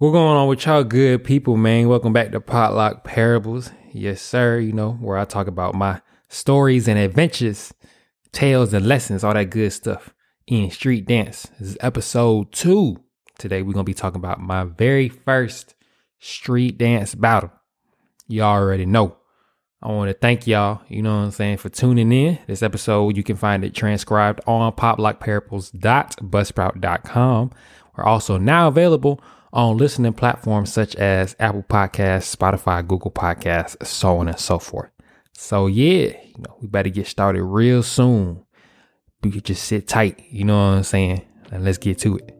What's going on with y'all good people, man? Welcome back to Poplock Parables. Yes, sir. You know, where I talk about my stories and adventures, tales and lessons, all that good stuff in street dance. This is episode two. Today, we're going to be talking about my very first street dance battle. Y'all already know. I want to thank y'all, you know what I'm saying, for tuning in. This episode, you can find it transcribed on poplockparables.buzzsprout.com. We're also now available on listening platforms such as Apple Podcasts, Spotify, Google Podcasts, so on and so forth. So yeah, you know, we better get started real soon. We could just sit tight, you know what I'm saying? And let's get to it.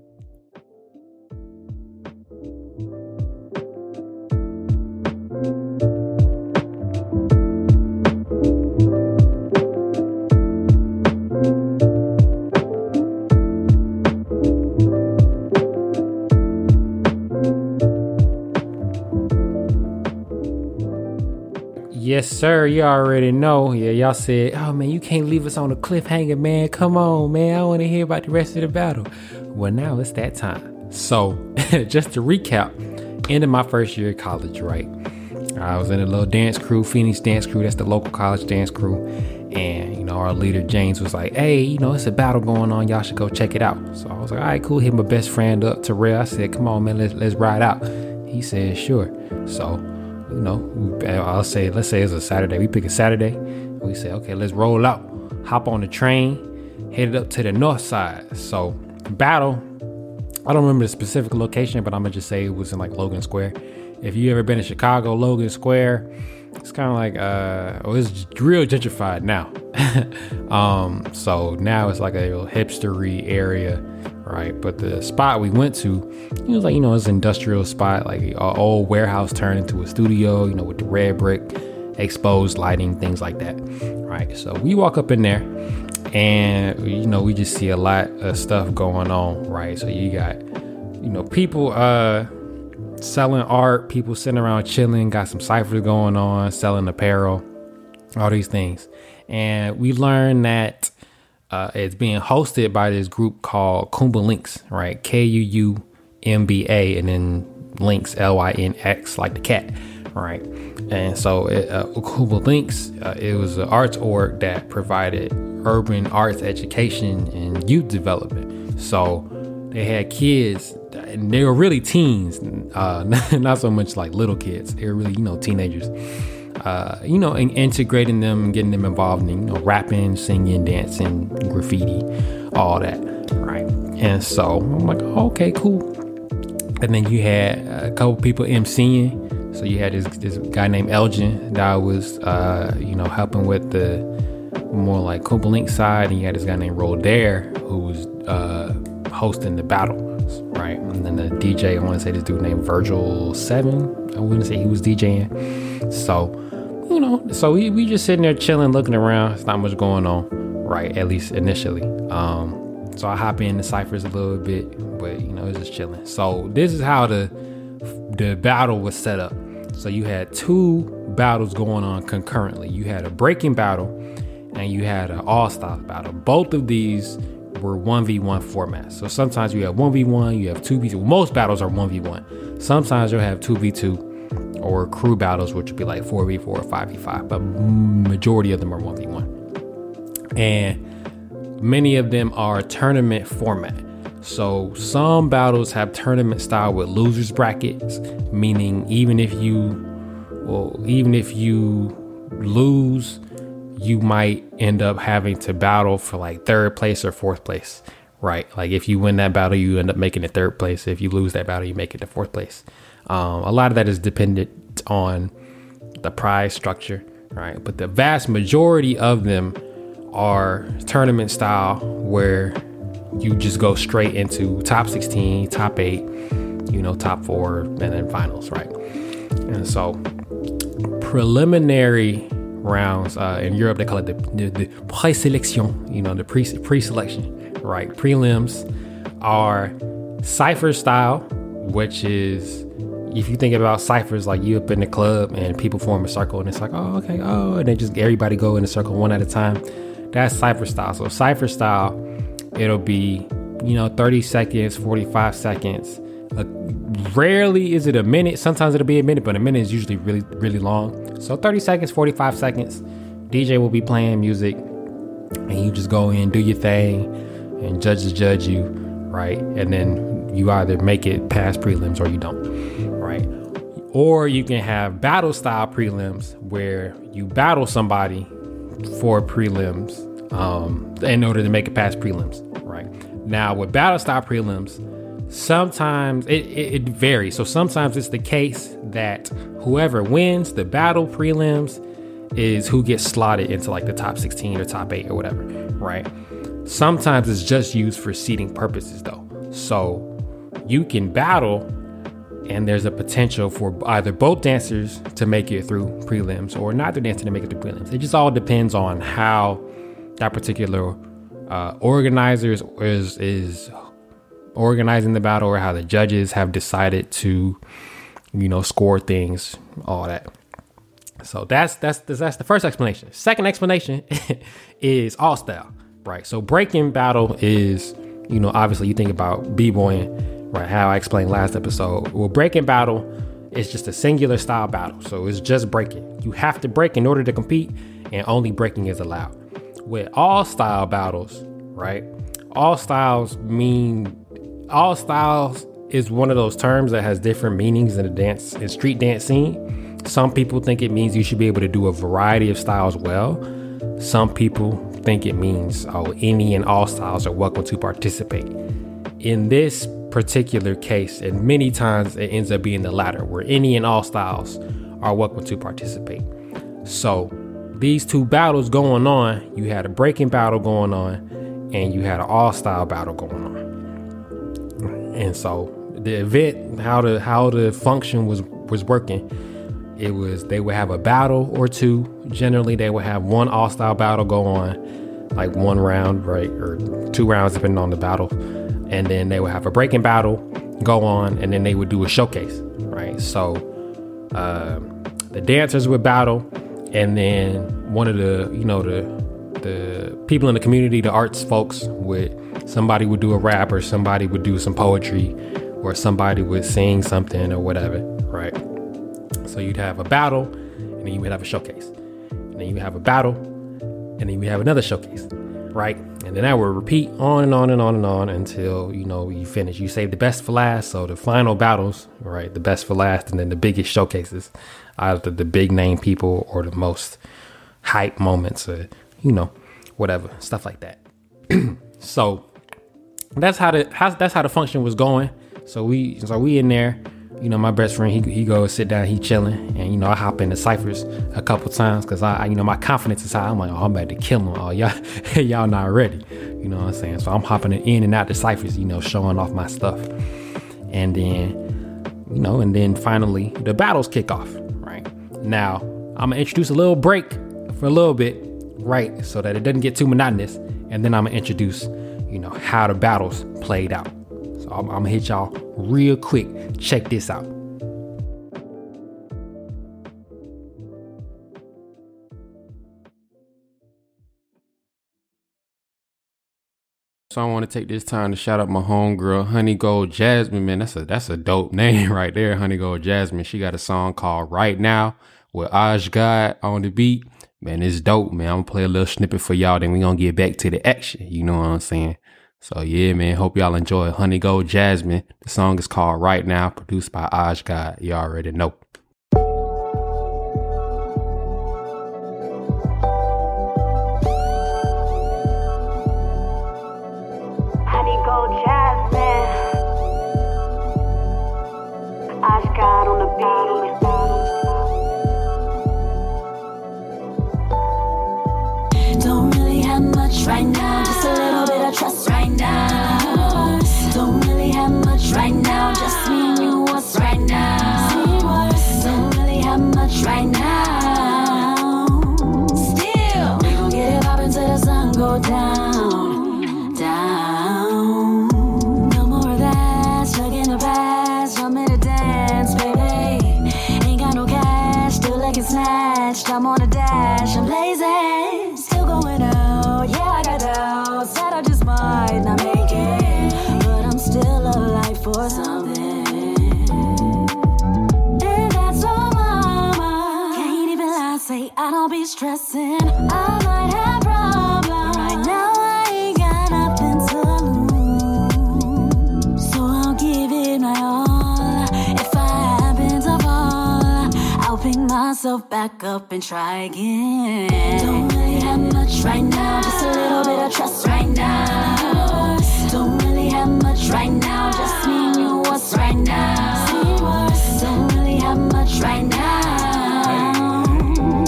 Yes, sir. You already know. Yeah, y'all said, oh man, you can't leave us on a cliffhanger, man. Come on, man. I want to hear about the rest of the battle. Well, now it's that time. So, just to recap, end of my first year of college, right? I was in a little dance crew, Phoenix Dance Crew. That's the local college dance crew. And, you know, our leader, James, was like, hey, you know, it's a battle going on. Y'all should go check it out. So I was like, all right, cool. Hit my best friend up, Terrell. I said, come on, man, let's, let's ride out. He said, sure. So you know, uh, I'll say, let's say it's a Saturday. We pick a Saturday. We say, okay, let's roll out, hop on the train, headed up to the north side. So, battle, I don't remember the specific location, but I'm gonna just say it was in like Logan Square. If you ever been to Chicago, Logan Square, it's kind of like, uh, well, it's real gentrified now. um, so now it's like a little hipstery area right? But the spot we went to, it was like, you know, it's an industrial spot, like an old warehouse turned into a studio, you know, with the red brick, exposed lighting, things like that, right? So we walk up in there and, you know, we just see a lot of stuff going on, right? So you got, you know, people, uh, selling art, people sitting around chilling, got some ciphers going on, selling apparel, all these things. And we learned that uh, it's being hosted by this group called Kuumba Lynx, right? K U U M B A, and then Links, L Y N X, like the cat, right? And so, it, uh, Kuumba Lynx, uh, it was an arts org that provided urban arts education and youth development. So they had kids, and they were really teens, uh, not so much like little kids. They were really, you know, teenagers uh, you know, and integrating them getting them involved in, you know, rapping, singing, dancing, graffiti, all that, right? And so I'm like, okay, cool. And then you had a couple people emceeing. So you had this this guy named Elgin that was, uh, you know, helping with the more like Kuumba Link side, and you had this guy named Rodair who was uh, hosting the battle, right? And then the DJ, I want to say this dude named Virgil Seven. I wouldn't say he was DJing. So you know, so we, we just sitting there chilling, looking around. It's not much going on, right? At least initially. Um, so I hop in the ciphers a little bit, but you know, it's just chilling. So this is how the the battle was set up. So you had two battles going on concurrently. You had a breaking battle and you had an all style battle. Both of these were 1v1 formats. So sometimes you have 1v1, you have 2v2. Most battles are 1v1. Sometimes you'll have 2v2 or crew battles, which would be like 4v4 or 5v5, but majority of them are 1v1. And many of them are tournament format. So some battles have tournament style with losers brackets, meaning even if you well, even if you lose, you might end up having to battle for like third place or fourth place, right? Like if you win that battle, you end up making it third place. If you lose that battle, you make it to fourth place. Um, a lot of that is dependent on the prize structure, right? But the vast majority of them are tournament style where you just go straight into top 16, top eight, you know, top four, and then finals, right? And so preliminary rounds uh, in Europe, they call it the, the, the pre-selection, you know, the pre pre-selection, right? Prelims are cipher style, which is if you think about ciphers, like you up in the club and people form a circle and it's like, oh, okay, oh, and they just everybody go in a circle one at a time. That's cipher style. So cipher style, it'll be, you know, 30 seconds, 45 seconds rarely is it a minute. Sometimes it'll be a minute, but a minute is usually really, really long. So 30 seconds, 45 seconds. DJ will be playing music, and you just go in, do your thing, and judges judge you, right? And then you either make it past prelims or you don't, right? Or you can have battle style prelims where you battle somebody for prelims um, in order to make it past prelims, right? Now, with battle style prelims, sometimes it, it, it, varies. So sometimes it's the case that whoever wins the battle prelims is who gets slotted into like the top 16 or top 8 or whatever, right? Sometimes it's just used for seating purposes though. So you can battle and there's a potential for either both dancers to make it through prelims or neither dancer to make it through prelims. It just all depends on how that particular uh, organizer is, is organizing the battle or how the judges have decided to, you know, score things, all that. So that's that's that's the first explanation. Second explanation is all style, right? So breaking battle is, you know, obviously you think about b-boying, right? How I explained last episode. Well, breaking battle is just a singular style battle. So it's just breaking. You have to break in order to compete, and only breaking is allowed. With all style battles, right? All styles mean all styles is one of those terms that has different meanings in the dance and street dance scene. Some people think it means you should be able to do a variety of styles well. Some people think it means, oh, any and all styles are welcome to participate. In this particular case, and many times it ends up being the latter, where any and all styles are welcome to participate. So, these two battles going on, you had a breaking battle going on, and you had an all style battle going on. And so, the event, how the how the function was was working it was they would have a battle or two. Generally, they would have one all style battle go on, like one round, right, or two rounds depending on the battle, and then they would have a breaking battle go on, and then they would do a showcase, right. So uh, the dancers would battle, and then one of the you know the the people in the community, the arts folks would somebody would do a rap or somebody would do some poetry or somebody would sing something or whatever, right? So you'd have a battle, and then you would have a showcase. And then you have a battle, and then you have another showcase, right? And then that would repeat on and on and on and on until you know you finish. You save the best for last, so the final battles, right? The best for last, and then the biggest showcases, either the big name people or the most hype moments, or you know, whatever stuff like that. so that's how the how, that's how the function was going. So we so we in there you know, my best friend, he, he goes sit down, he chilling, and you know, I hop into ciphers a couple times because I, you know, my confidence is high. I'm like, oh, I'm about to kill him. Oh, y'all, y'all not ready. You know what I'm saying? So I'm hopping in and out the ciphers, you know, showing off my stuff, and then, you know, and then finally the battles kick off. Right now, I'm gonna introduce a little break for a little bit, right, so that it doesn't get too monotonous, and then I'm gonna introduce, you know, how the battles played out. So I'm, I'm gonna hit y'all real quick. Check this out. So I want to take this time to shout out my homegirl, Honey Gold Jasmine. Man, that's a that's a dope name right there, Honey Gold Jasmine. She got a song called Right Now with Aj on the beat. Man, it's dope, man. I'm gonna play a little snippet for y'all, then we gonna get back to the action. You know what I'm saying? So yeah, man. Hope y'all enjoy Honey Gold Jasmine. The song is called Right Now, produced by Aj God. You already know. Myself back up and try again. Don't really have much right now, just a little bit of trust right now. Don't really have much right now, just me and you. What's right now? Don't really have much right now.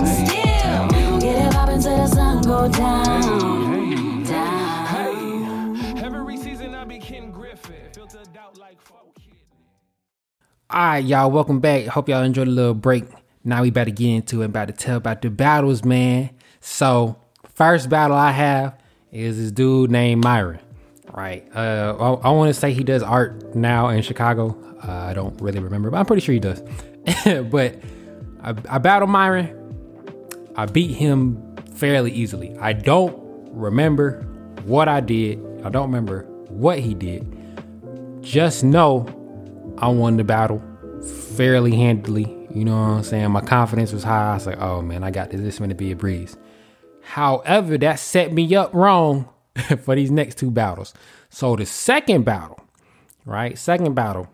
Still, we gon' get it poppin' till the sun go down. Down. Every season I be Ken Griffin, filtered out like folk. All right, y'all, welcome back. Hope y'all enjoyed a little break. Now we to get into it. About to tell about the battles, man. So, first battle I have is this dude named Myron. Right. Uh, I, I want to say he does art now in Chicago. Uh, I don't really remember, but I'm pretty sure he does. but I, I battled Myron. I beat him fairly easily. I don't remember what I did. I don't remember what he did. Just know I won the battle fairly handily. You know what I'm saying? My confidence was high. I was like, oh man, I got this. This is to be a breeze. However, that set me up wrong for these next two battles. So the second battle, right? Second battle,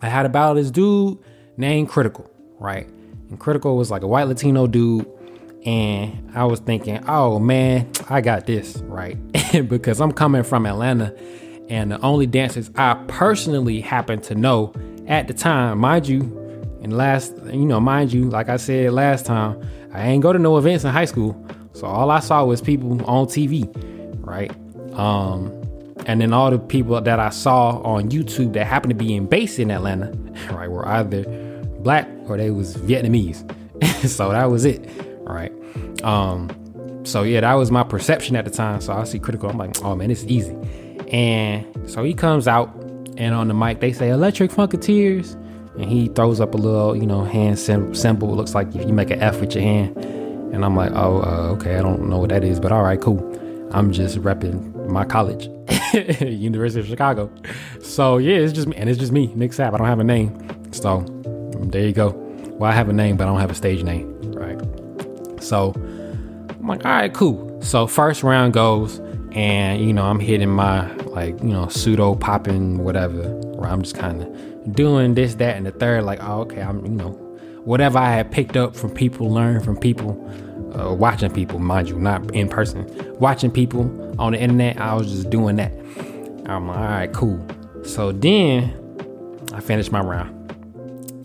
I had a battle this dude named Critical, right? And Critical was like a white Latino dude. And I was thinking, oh man, I got this, right? because I'm coming from Atlanta. And the only dancers I personally happen to know at the time, mind you, and last, you know, mind you, like I said last time, I ain't go to no events in high school. So all I saw was people on TV, right? Um, and then all the people that I saw on YouTube that happened to be in base in Atlanta, right, were either black or they was Vietnamese. so that was it, right? Um, so yeah, that was my perception at the time. So I see critical. I'm like, oh man, it's easy. And so he comes out, and on the mic they say Electric Funketeers, and he throws up a little, you know, hand symbol. It looks like if you make an F with your hand. And I'm like, oh, uh, okay, I don't know what that is, but all right, cool. I'm just repping my college, University of Chicago. So yeah, it's just me, and it's just me, Nick Sapp. I don't have a name, so there you go. Well, I have a name, but I don't have a stage name, right? So I'm like, all right, cool. So first round goes, and you know, I'm hitting my like, you know, pseudo popping whatever, where I'm just kind of doing this, that, and the third. Like, oh, okay, I'm, you know, whatever I had picked up from people, learned from people, uh, watching people, mind you, not in person, watching people on the internet. I was just doing that. I'm like, all right, cool. So then I finished my round.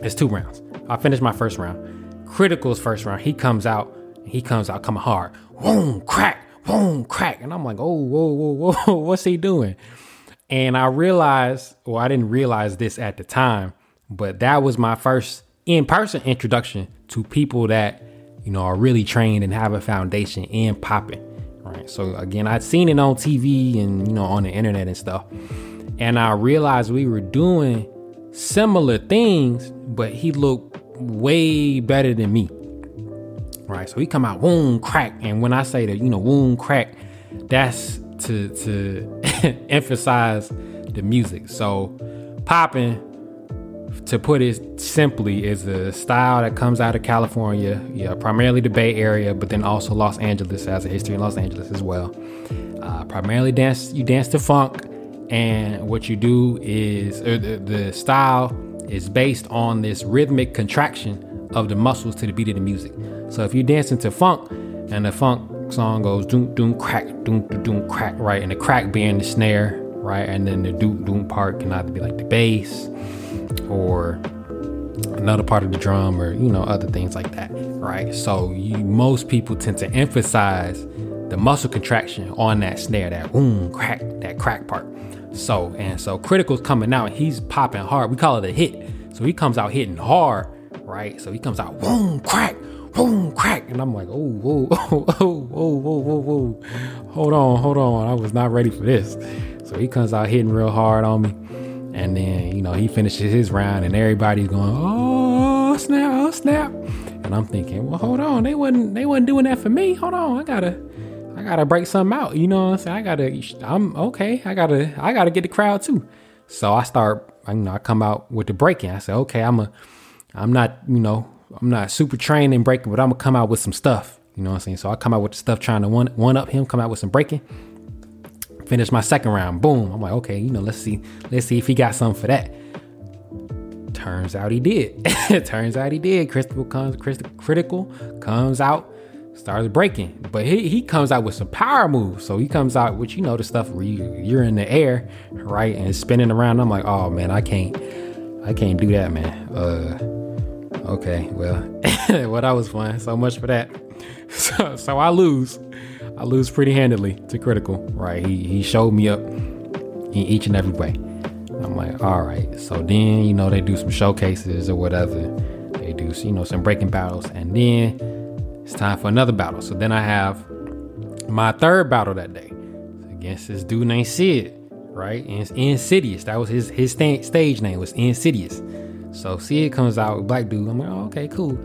It's two rounds. I finished my first round. Critical's first round. He comes out. He comes out coming hard. Boom, crack, boom, crack. And I'm like, oh, whoa, whoa, whoa, what's he doing? And I realized, well, I didn't realize this at the time, but that was my first in person introduction to people that, you know, are really trained and have a foundation in popping. Right. So again, I'd seen it on TV and, you know, on the internet and stuff. And I realized we were doing similar things, but he looked way better than me. Right. So he come out wound crack. And when I say that, you know, wound crack, that's to to emphasize the music. So popping, to put it simply, is a style that comes out of California, yeah, primarily the Bay Area, but then also Los Angeles has a history in Los Angeles as well. Uh, primarily dance, you dance to funk, and what you do is uh, the, the style is based on this rhythmic contraction of the muscles to the beat of the music. So if you're dancing to funk, and the funk song goes doom doom crack doom doom crack right, and the crack being the snare right, and then the doom doom part can either be like the bass or another part of the drum or you know other things like that right? So you most people tend to emphasize the muscle contraction on that snare that boom crack that crack part. So and so critical's coming out. And he's popping hard. We call it a hit. So he comes out hitting hard right so he comes out boom crack boom crack and i'm like oh whoa oh whoa whoa whoa whoa whoa hold on hold on i was not ready for this so he comes out hitting real hard on me and then, you know, he finishes his round and everybody's going, oh, snap, oh, snap. And I'm thinking, well, hold on. They wasn't, they wasn't doing that for me. Hold on. I gotta, I gotta break something out. You know what I'm saying? I gotta, I'm okay. I gotta, I gotta get the crowd too. So I start, you know, I come out with the breaking. I say, okay, I'm a, I'm not, you know, I'm not super trained in breaking, but I'm gonna come out with some stuff. You know what I'm saying? So I come out with the stuff trying to one one up him, come out with some breaking. Finish my second round. Boom. I'm like, okay, you know, let's see, let's see if he got something for that. Turns out he did. Turns out he did. Critical comes critical comes out, starts breaking. But he, he comes out with some power moves. So he comes out with you know the stuff where you, you're in the air, right, and spinning around. I'm like, oh man, I can't I can't do that, man. Uh okay, well, well that was fun. So much for that. So, so I lose. I lose pretty handily to critical, right? He he showed me up in each and every way. I'm like, all right. So then, you know, they do some showcases or whatever. They do, you know, some breaking battles. And then it's time for another battle. So then I have my third battle that day against this dude named Sid, right? And it's Insidious. That was his his sta- stage name was Insidious. So Sid comes out with black dude. I'm like, oh, okay, cool.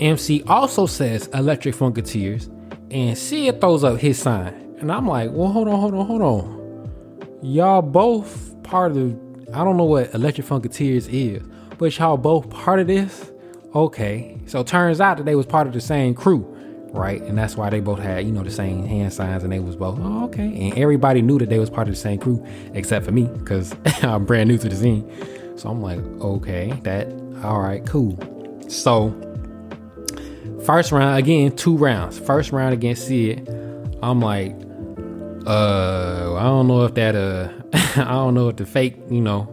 MC also says Electric Funketeers, and Sid throws up his sign. And I'm like, well, hold on, hold on, hold on. Y'all both part of I don't know what Electric Funketeers is, but y'all both part of this. Okay, so turns out that they was part of the same crew, right? And that's why they both had you know the same hand signs, and they was both oh, okay. And everybody knew that they was part of the same crew except for me because I'm brand new to the scene. So I'm like, okay, that all right, cool. So first round again, two rounds. First round against Sid, I'm like, uh, I don't know if that uh I don't know if the fake, you know,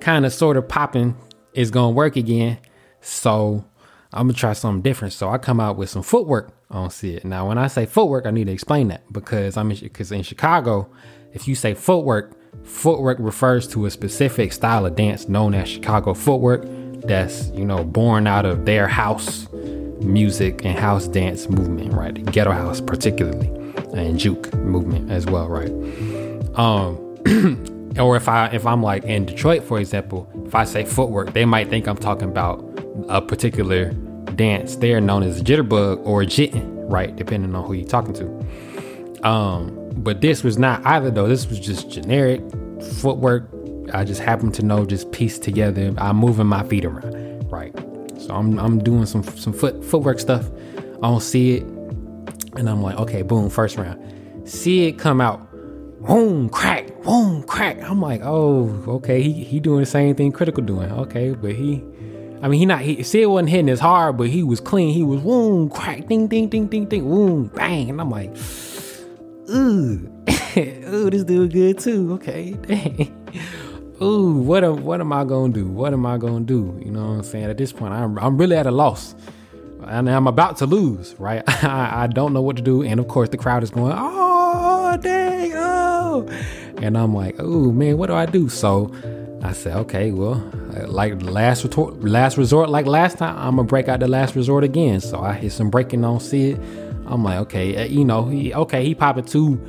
kind of sort of popping is gonna work again. So I'm gonna try something different. So I come out with some footwork on Sid. Now, when I say footwork, I need to explain that because I'm because in, in Chicago, if you say footwork, footwork refers to a specific style of dance known as Chicago footwork. That's you know born out of their house music and house dance movement, right? The ghetto house particularly, and juke movement as well, right? Um, or if I if I'm like in Detroit, for example, if I say footwork, they might think I'm talking about a particular dance there known as jitterbug or jitting, right? Depending on who you're talking to. Um, but this was not either though. This was just generic footwork. I just happen to know just piece together. I'm moving my feet around, right? So I'm I'm doing some some foot footwork stuff. I don't see it, and I'm like, okay, boom, first round. Sid come out boom, crack, boom, crack. I'm like, oh, okay, he he doing the same thing critical doing. Okay, but he I mean he not he see it wasn't hitting as hard, but he was clean. He was boom, crack, ding, ding, ding, ding, ding, boom, bang. And I'm like, ooh, ooh, this dude good too. Okay, dang. Ooh, what am what am I gonna do? What am I gonna do? You know what I'm saying? At this point, I'm I'm really at a loss. And I'm about to lose, right? I, I don't know what to do. And of course the crowd is going, oh dang, oh. And I'm like, oh man, what do I do? So I said, okay, well, like last resort, last resort, like last time, I'm gonna break out the last resort again. So I hit some breaking on Sid. I'm like, okay, uh, you know, he okay, he popping two.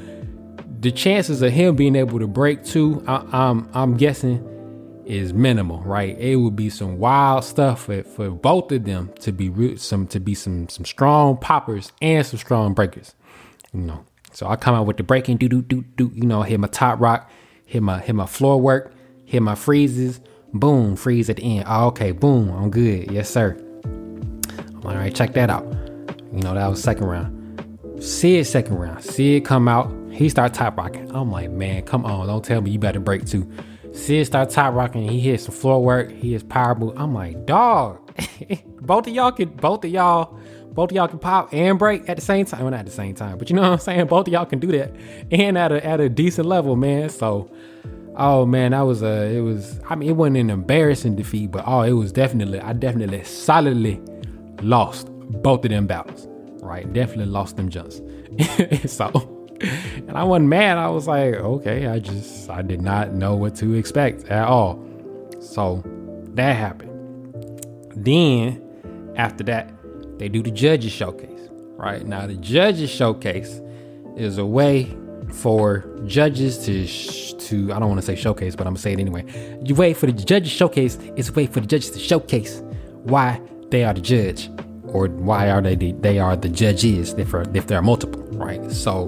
The chances of him being able to break two, I, I'm I'm guessing is minimal, right? It would be some wild stuff for, for both of them to be some to be some some strong poppers and some strong breakers, you know. So I come out with the breaking, do do do do, you know, hit my top rock, hit my hit my floor work, hit my freezes, boom, freeze at the end. Oh, okay, boom, I'm good, yes sir. All right, check that out. You know that was second round. Sid second round. Sid come out, he start top rocking. I'm like, man, come on, don't tell me you better break too. Sid start top rocking. He hits some floor work. He hits power move. I'm like, dog. both of y'all can. Both of y'all. Both of y'all can pop and break at the same time. Well, not at the same time, but you know what I'm saying. Both of y'all can do that, and at a at a decent level, man. So, oh man, that was a. It was. I mean, it wasn't an embarrassing defeat, but oh, it was definitely. I definitely solidly lost both of them battles. Right, definitely lost them jumps. so and I wasn't mad. I was like, okay, I just I did not know what to expect at all. So that happened. Then after that, they do the judges showcase. Right now, the judges showcase is a way for judges to sh- to I don't want to say showcase, but I'm gonna say it anyway. You wait for the judges showcase is a way for the judges to showcase why they are the judge or why are they the, they are the judges if if there are multiple, right? So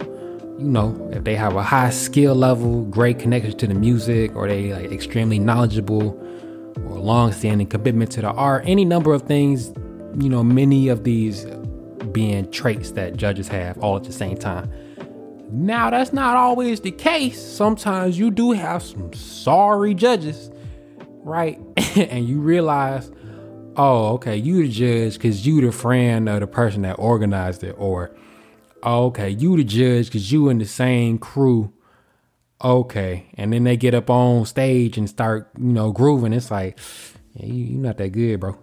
you know, if they have a high skill level, great connection to the music, or they like extremely knowledgeable, or long standing commitment to the art, any number of things, you know, many of these being traits that judges have all at the same time. Now, that's not always the case. Sometimes you do have some sorry judges, right? and you realize, oh, okay, you the judge because you the friend of the person that organized it, or oh, okay, you the judge because you in the same crew. Okay, and then they get up on stage and start, you know, grooving. It's like, yeah, you, you're not that good, bro.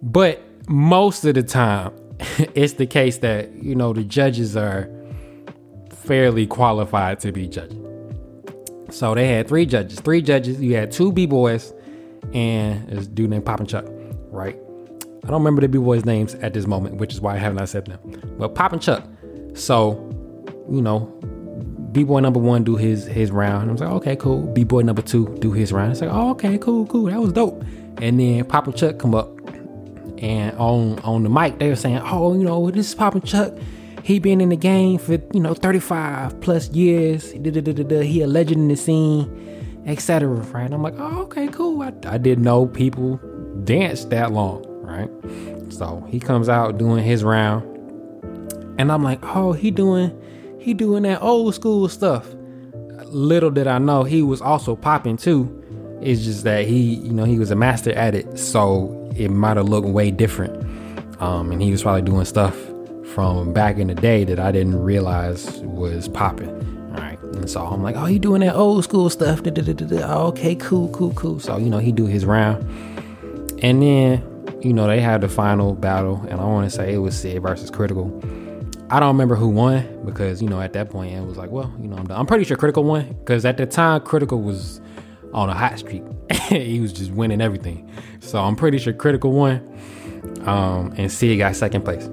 But most of the time, it's the case that you know the judges are fairly qualified to be judges. So they had three judges. Three judges. You had two b boys and this dude named Poppin' Chuck, right? I don't remember the b boys' names at this moment, which is why I have not said them. But Poppin' Chuck. So, you know, b boy number one do his his round. I was like, okay, cool. b boy number two do his round. It's like, oh, okay, cool, cool. That was dope. And then Poppin' Chuck come up and on on the mic they were saying, oh, you know, this is Poppin' Chuck. He been in the game for you know 35 plus years. He a legend in the scene, etc. Right? I'm like, oh, okay, cool. I, I didn't know people danced that long, right? So he comes out doing his round, and I'm like, oh, he doing he doing that old school stuff. Little did I know he was also popping too. It's just that he, you know, he was a master at it, so it might have looked way different. Um, and he was probably doing stuff from back in the day that I didn't realize was popping. All right. And so I'm like, oh, he doing that old school stuff. Okay, cool, cool, cool. So, you know, he do his round. And then, you know, they had the final battle, and I want to say it was Sid versus Critical. I don't remember who won because, you know, at that point it was like, well, you know, I'm, I'm pretty sure Critical won because at the time Critical was on a hot streak. he was just winning everything. So I'm pretty sure Critical won. Um, and Sid got second place.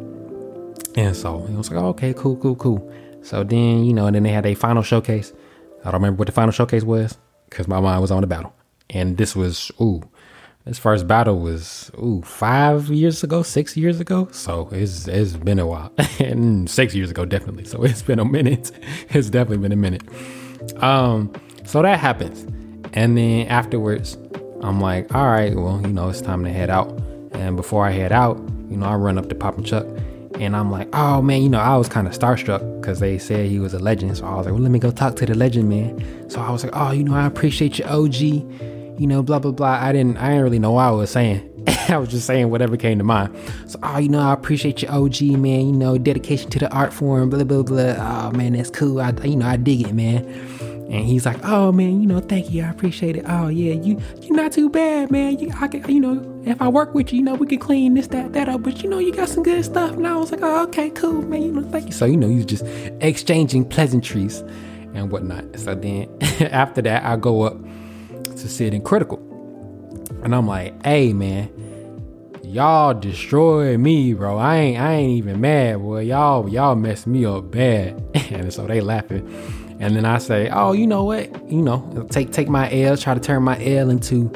And so it was like, oh, okay, cool, cool, cool. So then, you know, and then they had a final showcase. I don't remember what the final showcase was because my mind was on the battle. And this was, ooh, this first battle was, ooh, five years ago, six years ago. So it's, it's been a while. and six years ago, definitely. So it's been a minute. it's definitely been a minute. Um, so that happens. And then afterwards, I'm like, all right, well, you know, it's time to head out. And before I head out, you know, I run up to Poppin' Chuck and I'm like, oh man, you know, I was kind of starstruck because they said he was a legend. So I was like, well, let me go talk to the legend, man. So I was like, oh, you know, I appreciate your OG, you know, blah blah blah. I didn't, I didn't really know what I was saying. I was just saying whatever came to mind. So, oh, you know, I appreciate your OG, man. You know, dedication to the art form, blah blah blah. Oh man, that's cool. I, you know, I dig it, man. And he's like, "Oh man, you know, thank you, I appreciate it. Oh yeah, you you're not too bad, man. You, I can, you know, if I work with you, you know, we can clean this, that, that up. But you know, you got some good stuff." And I was like, "Oh, okay, cool, man. You know, thank you." So you know, he was just exchanging pleasantries and whatnot. So then after that, I go up to Sid in critical, and I'm like, "Hey, man." Y'all destroyed me, bro. I ain't I ain't even mad, boy. Y'all y'all messed me up bad. and so they laughing. And then I say, oh, you know what? You know, take take my L, try to turn my L into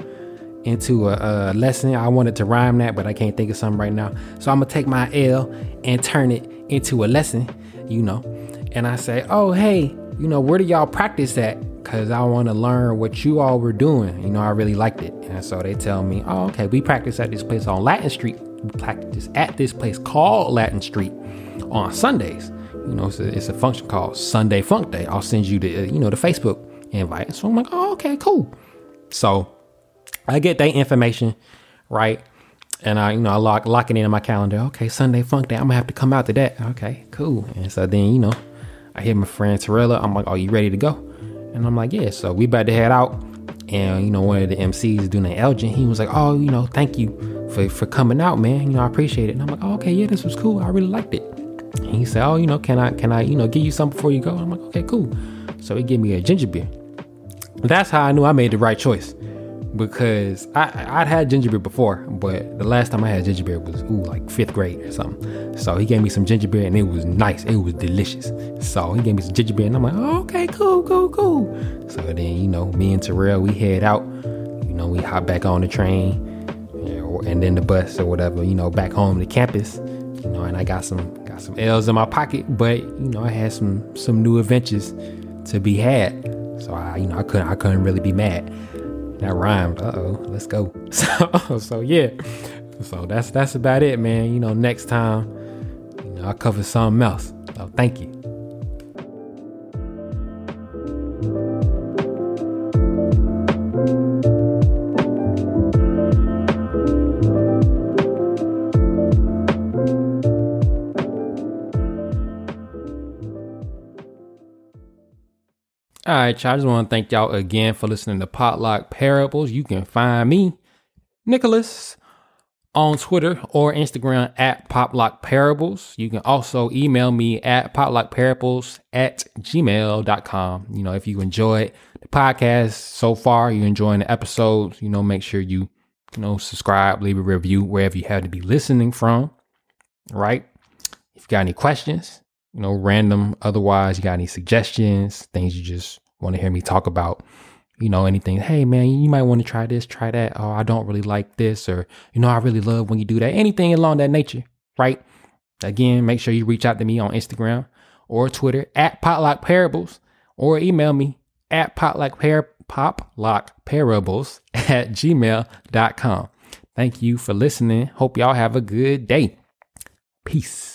into a, a, lesson. I wanted to rhyme that, but I can't think of something right now. So I'm gonna take my L and turn it into a lesson, you know. And I say, oh, hey, you know, where do y'all practice at? Cause I want to learn what you all were doing. You know, I really liked it. And so they tell me, oh, okay, we practice at this place on Latin Street. We practice at this place called Latin Street on Sundays. You know, it's a, it's a function called Sunday Funk Day. I'll send you the, you know, the Facebook invite. So I'm like, oh, okay, cool. So I get that information, right? And I, you know, I lock lock it in my calendar. Okay, Sunday Funk Day. I'm gonna have to come out to that. Okay, cool. And so then, you know, I hear my friend Torella. I'm like, "Are you ready to go?" And I'm like, "Yeah." So we about to head out. And you know, one of the MCs doing the Elgin, he was like, "Oh, you know, thank you for for coming out, man. You know, I appreciate it." And I'm like, oh, "Okay, yeah, this was cool. I really liked it." And he said, "Oh, you know, can I can I you know give you something before you go?" I'm like, "Okay, cool." So he gave me a ginger beer. That's how I knew I made the right choice because I I'd had ginger beer before, but the last time I had ginger beer was ooh like fifth grade or something. So he gave me some ginger beer and it was nice. It was delicious. So he gave me some ginger beer and I'm like, oh, okay, cool, cool, cool. So then you know me and Terrell we head out. You know we hop back on the train and then the bus or whatever. You know back home to campus. You know and I got some got some L's in my pocket, but you know I had some some new adventures to be had. So I you know I couldn't I couldn't really be mad. That rhymed. Uh oh, let's go. So so yeah. So that's that's about it, man. You know, next time, you I'll cover something else. So thank you. All right, y'all. I just want to thank y'all again for listening to Poplock Parables. You can find me, Nicholas, on Twitter or Instagram at Poplock Parables. You can also email me at poplockparables at gmail.com. You know, if you enjoyed the podcast so far, you enjoying the episodes, you know, make sure you, you know, subscribe, leave a review wherever you have to be listening from. Right? If you got any questions, you know, random. Otherwise, you got any suggestions, things you just want to hear me talk about, you know, anything. Hey, man, you might want to try this, try that. Oh, I don't really like this, or, you know, I really love when you do that. Anything along that nature, right? Again, make sure you reach out to me on Instagram or Twitter at Poplock Parables or email me at poplock par- parables at gmail.com. Thank you for listening. Hope y'all have a good day. Peace.